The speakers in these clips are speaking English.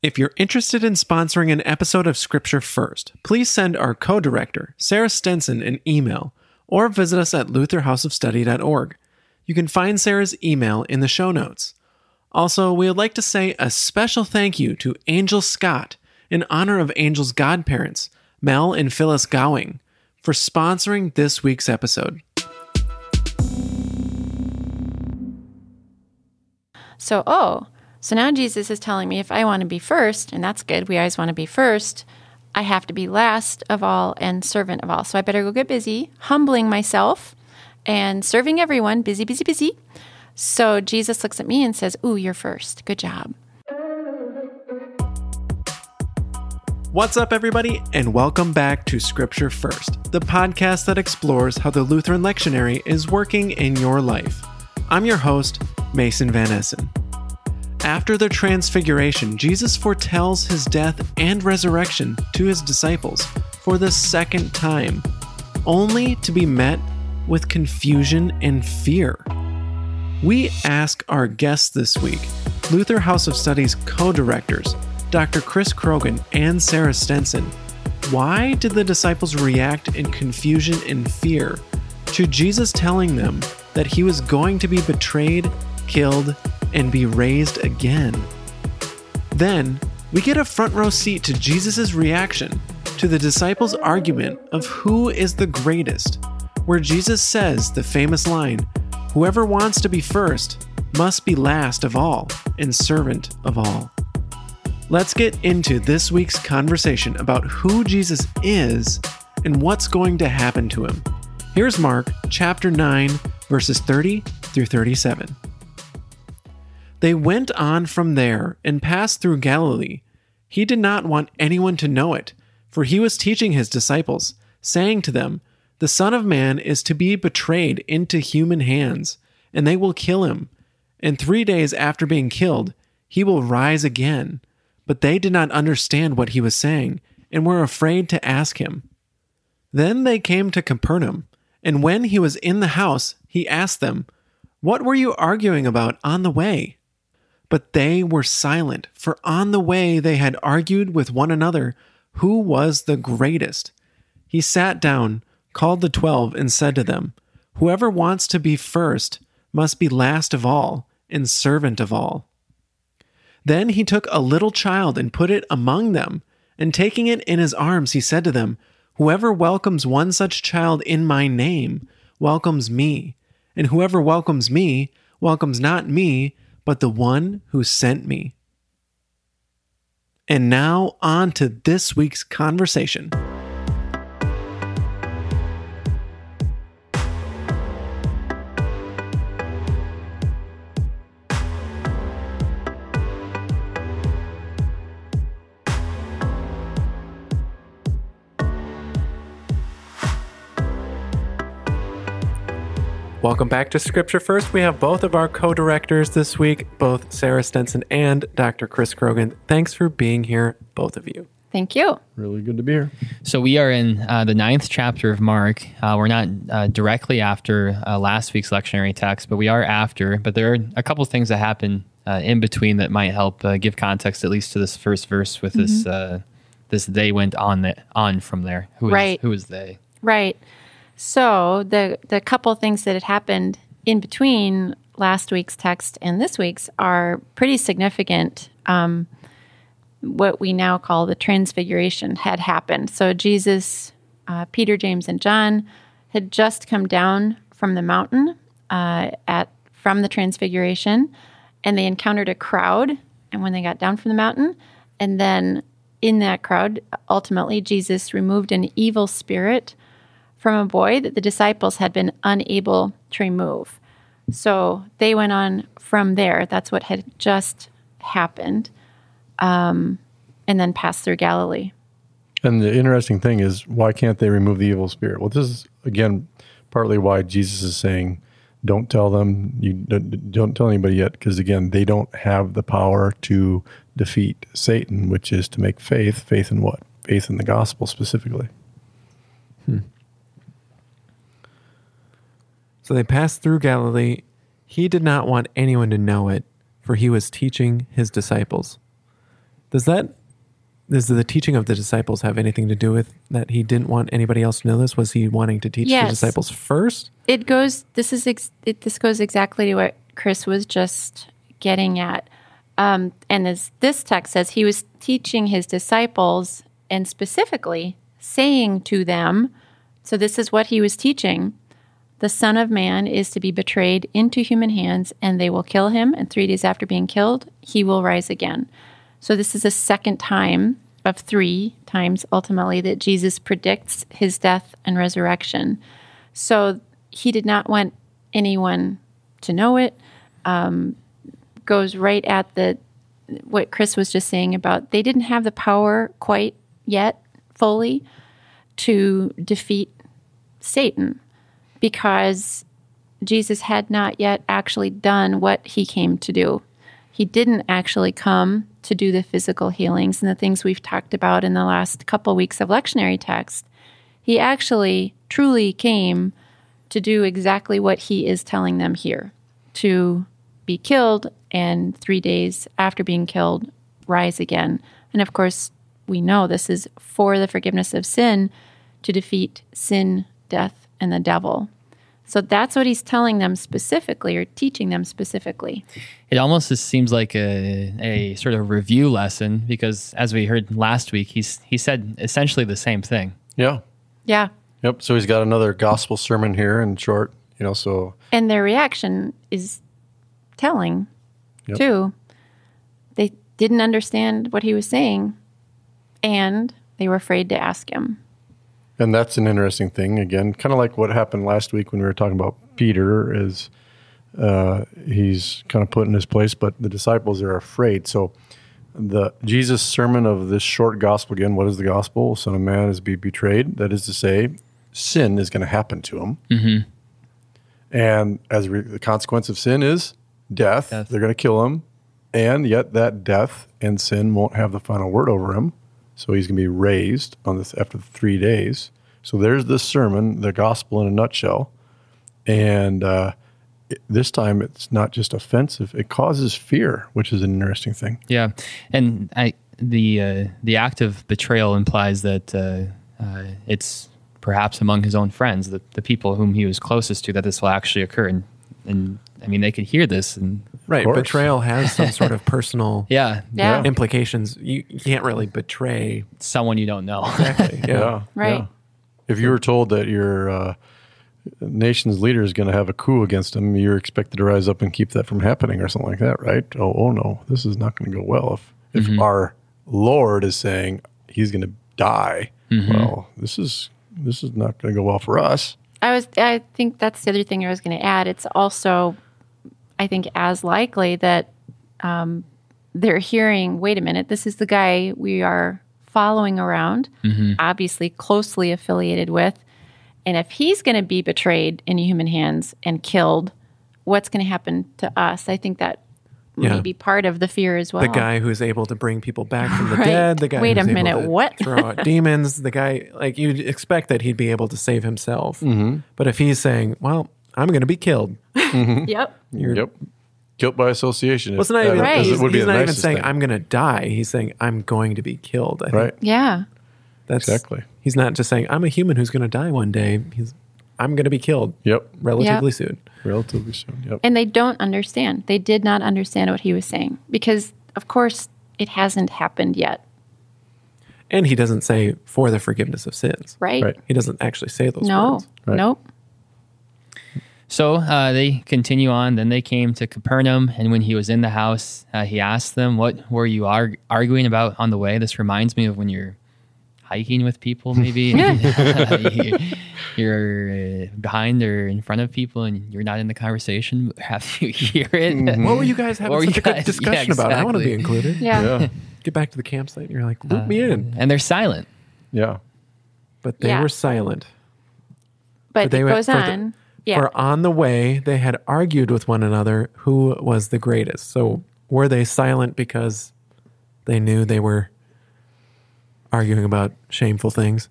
If you're interested in sponsoring an episode of Scripture First, please send our co director, Sarah Stenson, an email or visit us at lutherhouseofstudy.org. You can find Sarah's email in the show notes. Also, we would like to say a special thank you to Angel Scott in honor of Angel's godparents, Mel and Phyllis Gowing, for sponsoring this week's episode. So, oh, so now Jesus is telling me if I want to be first, and that's good, we always want to be first, I have to be last of all and servant of all. So I better go get busy, humbling myself and serving everyone, busy, busy, busy. So Jesus looks at me and says, Ooh, you're first. Good job. What's up, everybody, and welcome back to Scripture First, the podcast that explores how the Lutheran lectionary is working in your life. I'm your host, Mason Van Essen. After the transfiguration, Jesus foretells his death and resurrection to his disciples for the second time, only to be met with confusion and fear. We ask our guests this week, Luther House of Studies co directors, Dr. Chris Croghan and Sarah Stenson, why did the disciples react in confusion and fear to Jesus telling them that he was going to be betrayed, killed, and be raised again? Then, we get a front row seat to Jesus' reaction to the disciples' argument of who is the greatest, where Jesus says the famous line, Whoever wants to be first must be last of all and servant of all. Let's get into this week's conversation about who Jesus is and what's going to happen to him. Here's Mark chapter 9, verses 30 through 37. They went on from there and passed through Galilee. He did not want anyone to know it, for he was teaching his disciples, saying to them, The Son of Man is to be betrayed into human hands, and they will kill him. And three days after being killed, he will rise again. But they did not understand what he was saying, and were afraid to ask him. Then they came to Capernaum, and when he was in the house, he asked them, What were you arguing about on the way? But they were silent, for on the way they had argued with one another who was the greatest. He sat down, called the twelve, and said to them, Whoever wants to be first must be last of all and servant of all. Then he took a little child and put it among them, and taking it in his arms, he said to them, Whoever welcomes one such child in my name welcomes me, and whoever welcomes me welcomes not me, but the one who sent me. And now, on to this week's conversation. Welcome back to Scripture First. We have both of our co directors this week, both Sarah Stenson and Dr. Chris Croghan. Thanks for being here, both of you. Thank you. Really good to be here. So we are in uh, the ninth chapter of Mark. Uh, we're not uh, directly after uh, last week's lectionary text, but we are after. But there are a couple of things that happen uh, in between that might help uh, give context, at least to this first verse with this. this they went on the, on from there. Who is, Right. Who is they? Right. So the the couple things that had happened in between last week's text and this week's are pretty significant. Um, what we now call the transfiguration had happened. So Jesus, uh, Peter, James, and John had just come down from the mountain uh, at from the transfiguration, and they encountered a crowd. And when they got down from the mountain, and then in that crowd, ultimately Jesus removed an evil spirit from a boy that the disciples had been unable to remove. So they went on from there. That's what had just happened, um, and then passed through Galilee. And the interesting thing is, why can't they remove the evil spirit? Well, this is again partly why Jesus is saying, "Don't tell them. You don't, don't tell anybody yet," because again, they don't have the power to defeat Satan, which is to make faith. Faith in what? Faith in the gospel specifically. So they passed through Galilee. He did not want anyone to know it, for he was teaching his disciples. Does that does the teaching of the disciples have anything to do with that he didn't want anybody else to know this? Was he wanting to teach the disciples first? it goes this is ex- it, this goes exactly to what chris was just getting at um, and as this text says he was teaching his disciples and specifically saying to them so this is what he was teaching the son of man is to be betrayed into human hands and they will kill him and three days after being killed he will rise again. So this is a second time of three times ultimately that jesus predicts his death and resurrection. So he did not want anyone to know it. Um, goes right at the what Chris was just saying about they didn't have the power quite yet fully to defeat Satan because Jesus had not yet actually done what he came to do. He didn't actually come to do the physical healings and the things we've talked about in the last couple weeks of lectionary text. He actually truly came to do exactly what he is telling them here to be killed and three days after being killed, rise again. And of course, we know this is for the forgiveness of sin to defeat sin, death, and the devil. So that's what he's telling them specifically or teaching them specifically. It almost just seems like a, a sort of review lesson because, as we heard last week, he's he said essentially the same thing. Yeah. Yeah. Yep. So he's got another gospel sermon here in short, you know, so And their reaction is telling, Yep. too. They didn't understand what he was saying, and they were afraid to ask him. And that's an interesting thing. Again, kind of like what happened last week when we were talking about Peter, is uh, he's kind of put in his place, but the disciples are afraid. So the Jesus sermon of this short gospel again. What is the gospel? Son of Man is be betrayed. That is to say, sin is going to happen to him, Mm-hmm. and as re- the consequence of sin is death. Death. They're going to kill him, and yet that death and sin won't have the final word over him. So he's going to be raised on this after three days. So there's this sermon, the gospel in a nutshell, and uh, it- this time it's not just offensive; it causes fear, which is an interesting thing. Yeah, and I the uh, the act of betrayal implies that uh, uh, it's perhaps among his own friends, the, the people whom he was closest to, that this will actually occur. And and I mean, they could hear this, and Right. course. Betrayal has some sort of personal yeah, Yeah. implications. You, you can't really betray. someone you don't know. Yeah. Right. If you were told that your uh, nation's leader is going to have a coup against him, you're expected to rise up and keep that from happening, or something like that, right? Oh, oh no, this is not going to go well. If if our Lord is saying he's going to die, well, this is this is not going to go well for us. I was. I think that's the other thing I was going to add. It's also, I think, as likely that um, they're hearing. Wait a minute, this is the guy we are following around, obviously closely affiliated with, and if he's going to be betrayed in human hands and killed, what's going to happen to us? I think that Yeah. may be part of the fear as well. The guy who's able to bring people back from the Right. dead. The guy. Wait a who's able minute, to what? throw out demons. The guy. Like you'd expect that he'd be able to save himself. Mm-hmm. But if he's saying, "Well, I'm going to be killed," Mm-hmm. Yep. you're, Yep, guilt by association. Well, it's not even. Right. He's, It would he's the not even saying thing. I'm going to die. He's saying I'm going to be killed. I think right. Yeah. That's Exactly. He's not just saying I'm a human who's going to die one day. He's I'm going to be killed Yep, relatively soon. relatively soon. Yep. And they don't understand. They did not understand what he was saying because, of course, it hasn't happened yet, And he doesn't say for the forgiveness of sins. right? Right. He doesn't actually say those No, words. Right. nope. So uh, they continue on. Then they came to Capernaum, and when he was in the house, uh, he asked them, "What were you arg- arguing about on the way?" This reminds me of when you're hiking with people, maybe You- you're uh, behind or in front of people, and you're not in the conversation. Have you hear it? What were you guys having such you a good discussion yeah, about? I want to be included. Yeah. Yeah, Get back to the campsite and you're like, loop me in. And they're silent. yeah. But they Yeah. were silent. But they it went goes for the- on. Yeah. For on the way, they had argued with one another who was the greatest. So were they silent because they knew they were arguing about shameful things?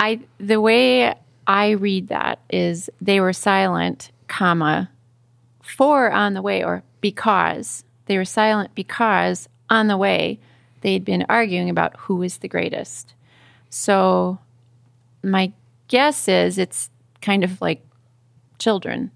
I the way I read that is they were silent, comma, for on the way or because they were silent because on the way they'd been arguing about who was the greatest. So my guess is it's kind of like children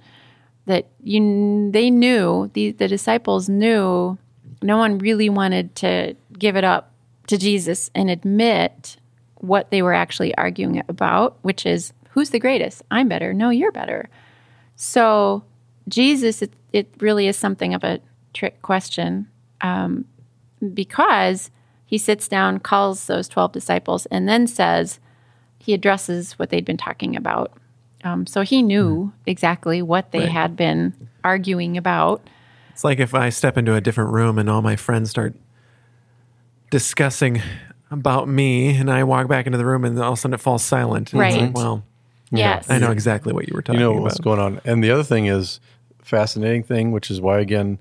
that you they knew the the disciples knew no one really wanted to give it up to Jesus and admit what they were actually arguing about, which is who's the greatest? I'm better. No, you're better. So Jesus, it, it really is something of a trick question um, because he sits down, calls those 12 disciples, and then says, he addresses what they'd been talking about. Um, so he knew exactly what they Right. had been arguing about. It's like if I step into a different room and all my friends start discussing about me, and I walk back into the room, and all of a sudden it falls silent. And it's Right. like, well, Yes. I know exactly what you were talking you know about. what's going on. And the other thing is fascinating thing, which is why again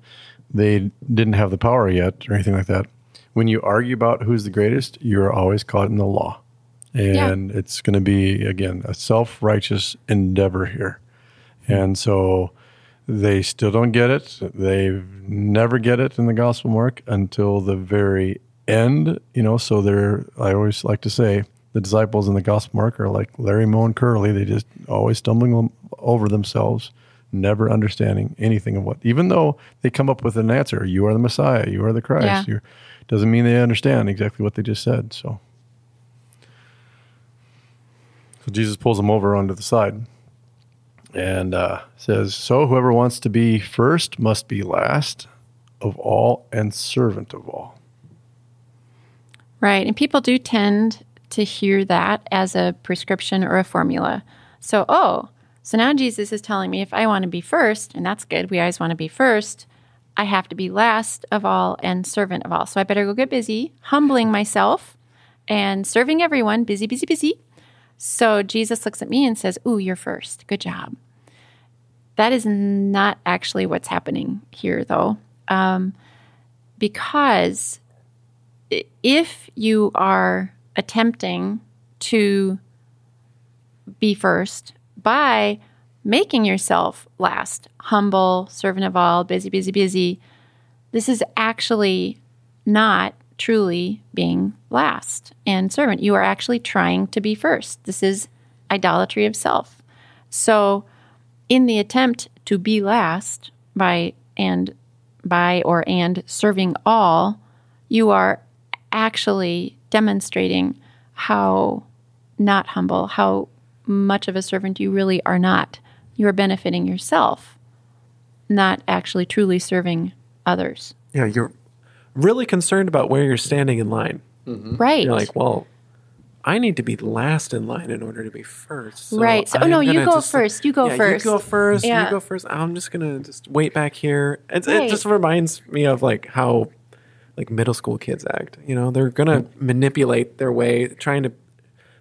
they didn't have the power yet or anything like that. When you argue about who's the greatest, you're always caught in the law, and it's going to be again a self righteous endeavor here, and so they still don't get it. They never get it in the gospel mark until the very end. You know, so they're. I always like to say the disciples in the gospel mark are like Larry, Moe, and Curly. They just always stumbling over themselves, never understanding anything of what. Even though they come up with an answer, you are the Messiah, you are the Christ. Yeah. You're, doesn't mean they understand exactly what they just said. So. So Jesus pulls them over onto the side and uh, says, So whoever wants to be first must be last of all and servant of all. Right. And people do tend to hear that as a prescription or a formula. So, oh, so now Jesus is telling me if I want to be first, and that's good, we always want to be first, I have to be last of all and servant of all. So I better go get busy, humbling myself and serving everyone, busy, busy, busy. So Jesus looks at me and says, Ooh, you're first. Good job. That is not actually what's happening here, though, um, because if you are attempting to be first by making yourself last, humble, servant of all, busy, busy, busy, this is actually not truly being last and servant. You are actually trying to be first. This is idolatry of self. So, in the attempt to be last by and by or and serving all, you are actually demonstrating how not humble, how much of a servant you really are not. You are benefiting yourself, not actually truly serving others. yeah, you're really concerned about where you're standing in line. Mm-hmm. Right. You're like, well, I need to be last in line in order to be first. So Right. So- oh, no, you go just- first. You go yeah, first. You go first. Yeah. You go first. I'm just gonna just wait back here. It's, Right. It just reminds me of like how like middle school kids act. You know, they're gonna mm-hmm. manipulate their way, trying to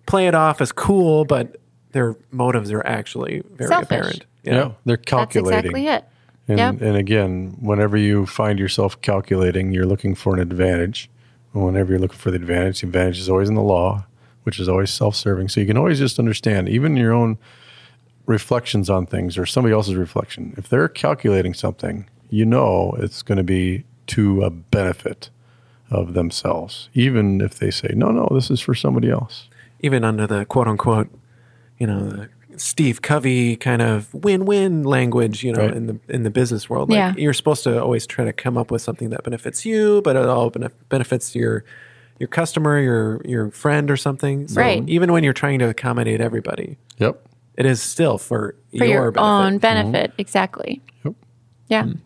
play it off as cool, but their motives are actually very Selfish. apparent. Yeah, they're calculating. That's calculating. exactly it. And, Yep. and again, whenever you find yourself calculating, you're looking for an advantage. And whenever you're looking for the advantage, the advantage is always in the law, which is always self serving. So you can always just understand, even your own reflections on things or somebody else's reflection. If they're calculating something, you know it's going to be to a benefit of themselves, even if they say, no, no, this is for somebody else. even under the quote unquote, you know, the Steve Covey kind of win-win language, you know, Right. in the in the business world. Like Yeah. you're supposed to always try to come up with something that benefits you, but it all benef- benefits your your customer, your your friend or something. So Right. even when you're trying to accommodate everybody, Yep. it is still for, For your, benefit. own benefit. Mm-hmm. Exactly. Yep. Yeah. Mm.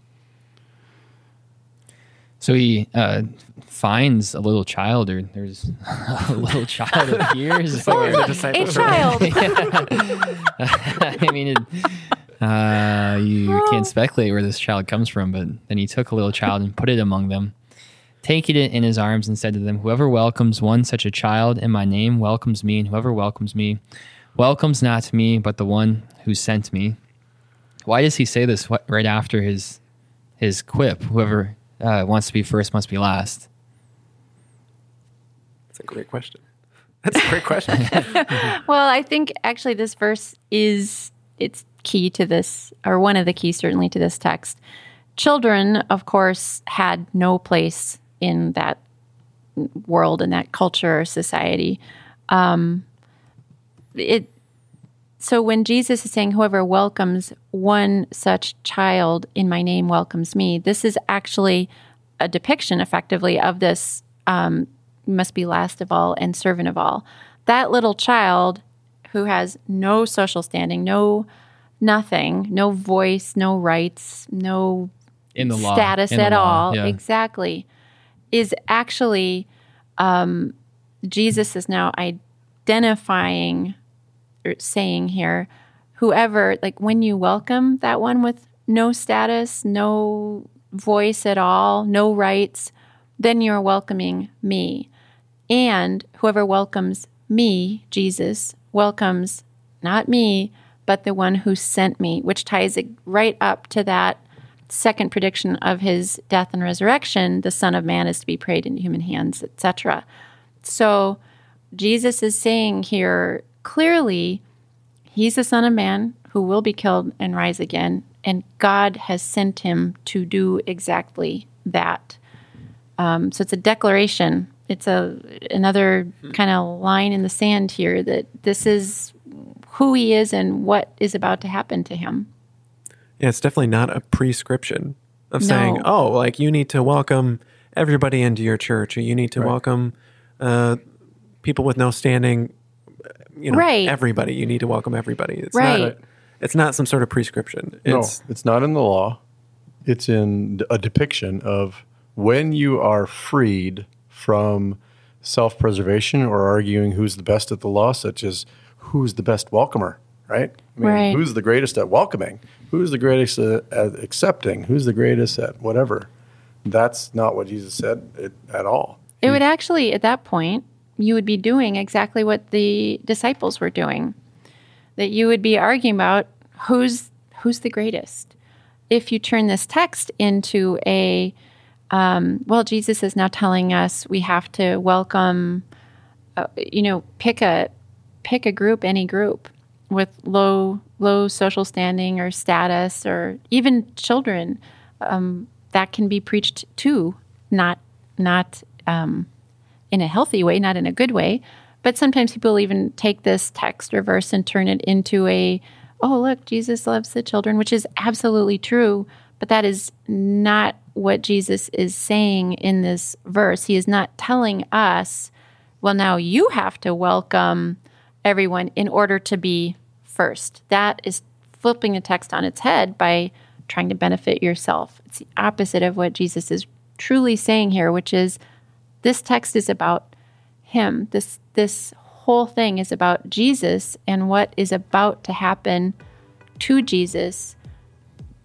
So he uh, finds a little child, or there's a little child appears. like or- the Look, a disciples child. I mean, it, uh, you can't speculate where this child comes from, but then he took a little child and put it among them, taking it in his arms and said to them, Whoever welcomes one such a child in my name welcomes me, and whoever welcomes me welcomes not me, but the one who sent me. Why does he say this right after his his quip? Whoever uh, wants to be first must be last. That's a great question. That's a great question. Well, I think actually this verse is it's key to this, or one of the keys certainly to this text. Children, of course, had no place in that world and that culture or society. Um, it so when Jesus is saying, "Whoever welcomes one such child in my name welcomes me," this is actually a depiction, effectively, of this um, must be last of all and servant of all. That little child who has no social standing, no nothing, no voice, no rights, no in the law status in at law, all, yeah. exactly, is actually um, Jesus is now identifying saying here, whoever, like when you welcome that one with no status, no voice at all, no rights, then you're welcoming me. And whoever welcomes me, Jesus, welcomes not me, but the one who sent me, which ties it right up to that second prediction of his death and resurrection the son of man is to be prayed in human hands etc so jesus is saying here clearly he's the son of man who will be killed and rise again and god has sent him to do exactly that. Um, so it's a declaration. It's a another kind of line in the sand here that this is who he is and what is about to happen to him. Yeah, it's definitely not a prescription of No. saying, oh, like you need to welcome everybody into your church or you need to welcome uh, people with no standing, you know, Right. everybody. You need to welcome everybody. It's Right. not it's not some sort of prescription. It's no, it's not in the law. It's in a depiction of when you are freed from self preservation or arguing who's the best at the law, such as who's the best welcomer, right? I mean, Right. who's the greatest at welcoming? Who's the greatest at, at accepting? Who's the greatest at whatever? That's not what Jesus said it, at all. It would actually, at that point, you would be doing exactly what the disciples were doing. That you would be arguing about who's who's the greatest. If you turn this text into a, um, well, Jesus is now telling us we have to welcome, uh, you know, pick a pick a group, any group with low low social standing or status, or even children. Um, that can be preached to, not not um, in a healthy way, not in a good way. But sometimes people even take this text or verse and turn it into a, oh, look, Jesus loves the children, which is absolutely true. But that is not what Jesus is saying in this verse. He is not telling us, well, now you have to welcome everyone in order to be first. That is flipping the text on its head by trying to benefit yourself. It's the opposite of what Jesus is truly saying here, which is this text is about him. This this whole thing is about Jesus and what is about to happen to Jesus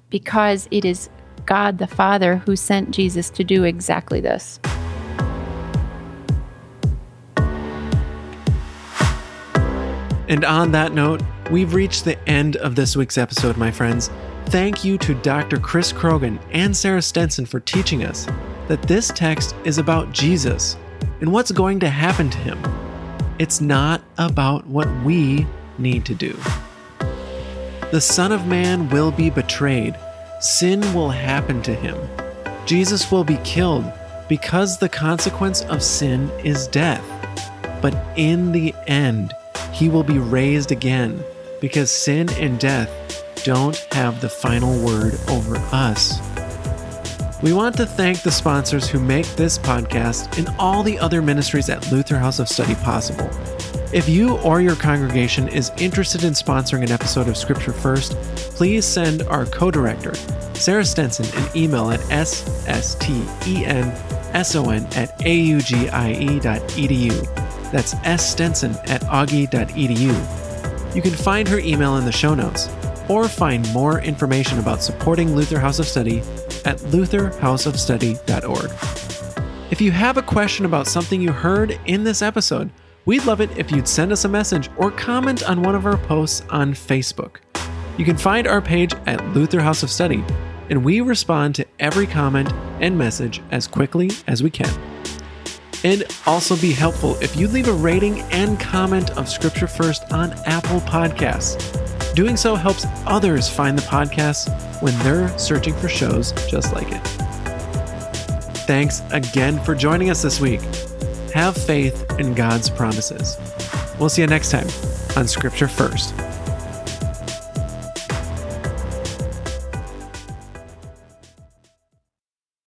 because it is God the Father who sent Jesus to do exactly this. And on that note, we've reached the end of this week's episode, my friends. Thank you to Dr. Chris Croghan and Sarah Stenson for teaching us that this text is about Jesus and what's going to happen to him. It's not about what we need to do. The Son of Man will be betrayed, sin will happen to him. Jesus will be killed because the consequence of sin is death. But in the end, he will be raised again because sin and death don't have the final word over us. We want to thank the sponsors who make this podcast and all the other ministries at Luther House of Study possible. If you or your congregation is interested in sponsoring an episode of Scripture First, please send our co director, Sarah Stenson, an email at sstenson at augie.edu. That's sstenson at augie.edu. You can find her email in the show notes or find more information about supporting Luther House of Study at lutherhouseofstudy.org. If you have a question about something you heard in this episode, we'd love it if you'd send us a message or comment on one of our posts on Facebook. You can find our page at Luther House of Study, and we respond to every comment and message as quickly as we can. It'd also be helpful if you leave a rating and comment of Scripture First on Apple Podcasts. Doing so helps others find the podcast when they're searching for shows just like it. Thanks again for joining us this week. have faith in God's promises. We'll see you next time on Scripture First.